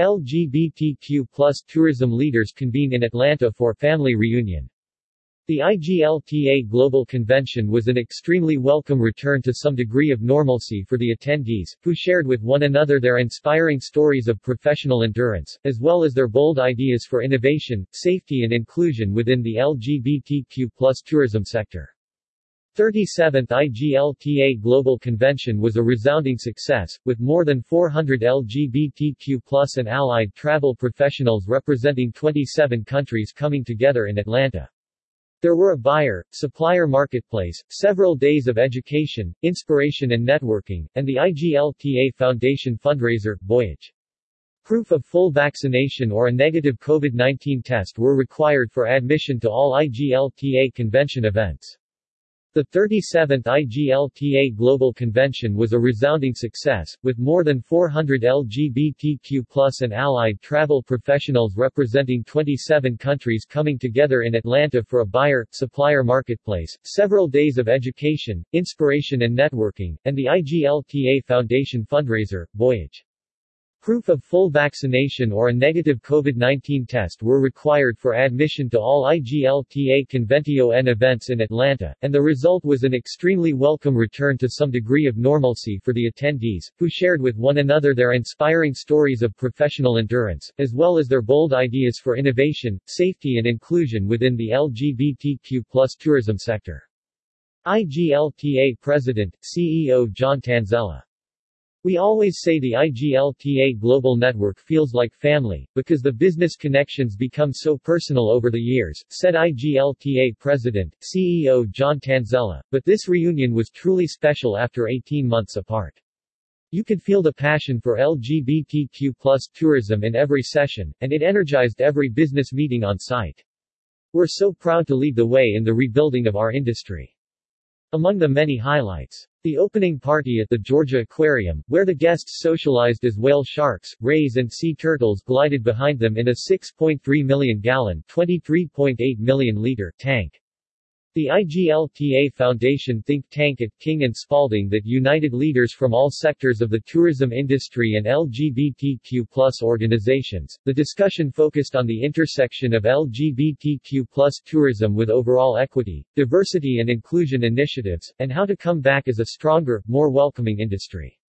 LGBTQ plus tourism leaders convene in Atlanta for family reunion. The IGLTA Global Convention was an extremely welcome return to some degree of normalcy for the attendees, who shared with one another their inspiring stories of professional endurance, as well as their bold ideas for innovation, safety and inclusion within the LGBTQ plus tourism sector. 37th IGLTA Global Convention was a resounding success, with more than 400 LGBTQ and allied travel professionals representing 27 countries coming together in Atlanta. There were a buyer, supplier marketplace, several days of education, inspiration and networking, and the IGLTA Foundation fundraiser, Voyage. Proof of full vaccination or a negative COVID-19 test were required for admission to all IGLTA convention events. The 37th IGLTA Global Convention was a resounding success, with more than 400 LGBTQ and allied travel professionals representing 27 countries coming together in Atlanta for a buyer-supplier marketplace, several days of education, inspiration and networking, and the IGLTA Foundation fundraiser, Voyage. Proof of full vaccination or a negative COVID-19 test were required for admission to all IGLTA Convention events in Atlanta, and the result was an extremely welcome return to some degree of normalcy for the attendees, who shared with one another their inspiring stories of professional endurance, as well as their bold ideas for innovation, safety and inclusion within the LGBTQ plus tourism sector. IGLTA President, CEO John Tanzella we always say the IGLTA global network feels like family, because the business connections become so personal over the years, said IGLTA President, CEO John Tanzella, but this reunion was truly special after 18 months apart. You could feel the passion for LGBTQ plus tourism in every session, and it energized every business meeting on site. We're so proud to lead the way in the rebuilding of our industry. Among the many highlights the opening party at the Georgia Aquarium, where the guests socialized as whale sharks, rays and sea turtles glided behind them in a 6.3 million gallon 23.8 million liter tank. The IGLTA Foundation think tank at King and Spalding that united leaders from all sectors of the tourism industry and LGBTQ organizations. The discussion focused on the intersection of LGBTQ tourism with overall equity, diversity and inclusion initiatives, and how to come back as a stronger, more welcoming industry.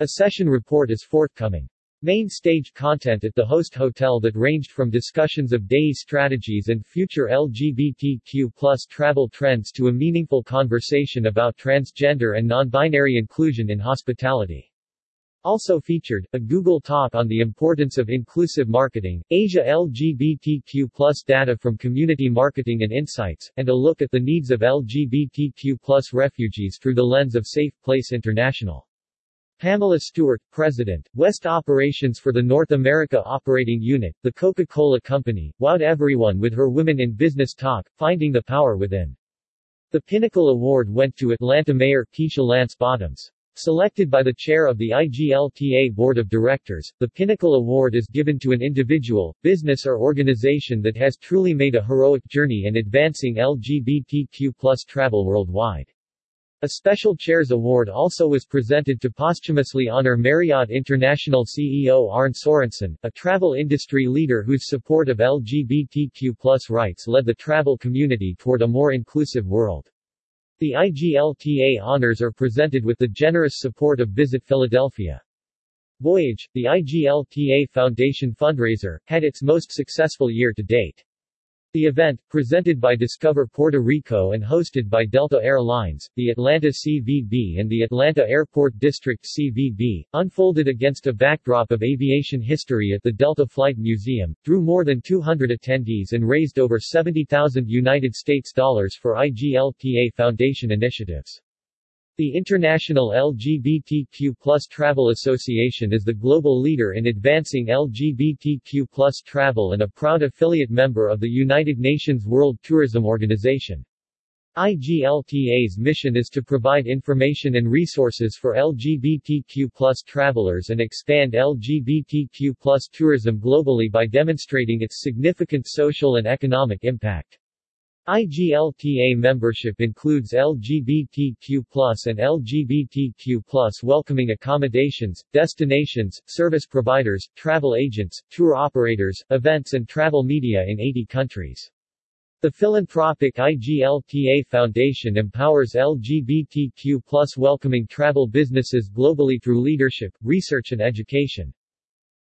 A session report is forthcoming. Main stage content at the host hotel that ranged from discussions of day strategies and future LGBTQ plus travel trends to a meaningful conversation about transgender and non-binary inclusion in hospitality. Also featured, a Google talk on the importance of inclusive marketing, Asia LGBTQ plus data from community marketing and insights, and a look at the needs of LGBTQ plus refugees through the lens of Safe Place International. Pamela Stewart, President, West Operations for the North America Operating Unit, The Coca-Cola Company, wowed everyone with her Women in Business talk, Finding the Power Within. The Pinnacle Award went to Atlanta Mayor Keisha Lance Bottoms. Selected by the chair of the IGLTA Board of Directors, the Pinnacle Award is given to an individual, business or organization that has truly made a heroic journey in advancing LGBTQ travel worldwide. A Special Chairs Award also was presented to posthumously honor Marriott International CEO Arne Sorenson, a travel industry leader whose support of LGBTQ rights led the travel community toward a more inclusive world. The IGLTA honors are presented with the generous support of Visit Philadelphia. Voyage, the IGLTA Foundation fundraiser, had its most successful year to date. The event, presented by Discover Puerto Rico and hosted by Delta Air Lines, the Atlanta CVB and the Atlanta Airport District CVB, unfolded against a backdrop of aviation history at the Delta Flight Museum, drew more than 200 attendees and raised over 70,000 United States dollars for IGLTA Foundation initiatives. The International LGBTQ Travel Association is the global leader in advancing LGBTQ travel and a proud affiliate member of the United Nations World Tourism Organization. IGLTA's mission is to provide information and resources for LGBTQ travelers and expand LGBTQ tourism globally by demonstrating its significant social and economic impact. IGLTA membership includes LGBTQ and LGBTQ welcoming accommodations, destinations, service providers, travel agents, tour operators, events and travel media in 80 countries. The philanthropic IGLTA Foundation empowers LGBTQ welcoming travel businesses globally through leadership, research and education.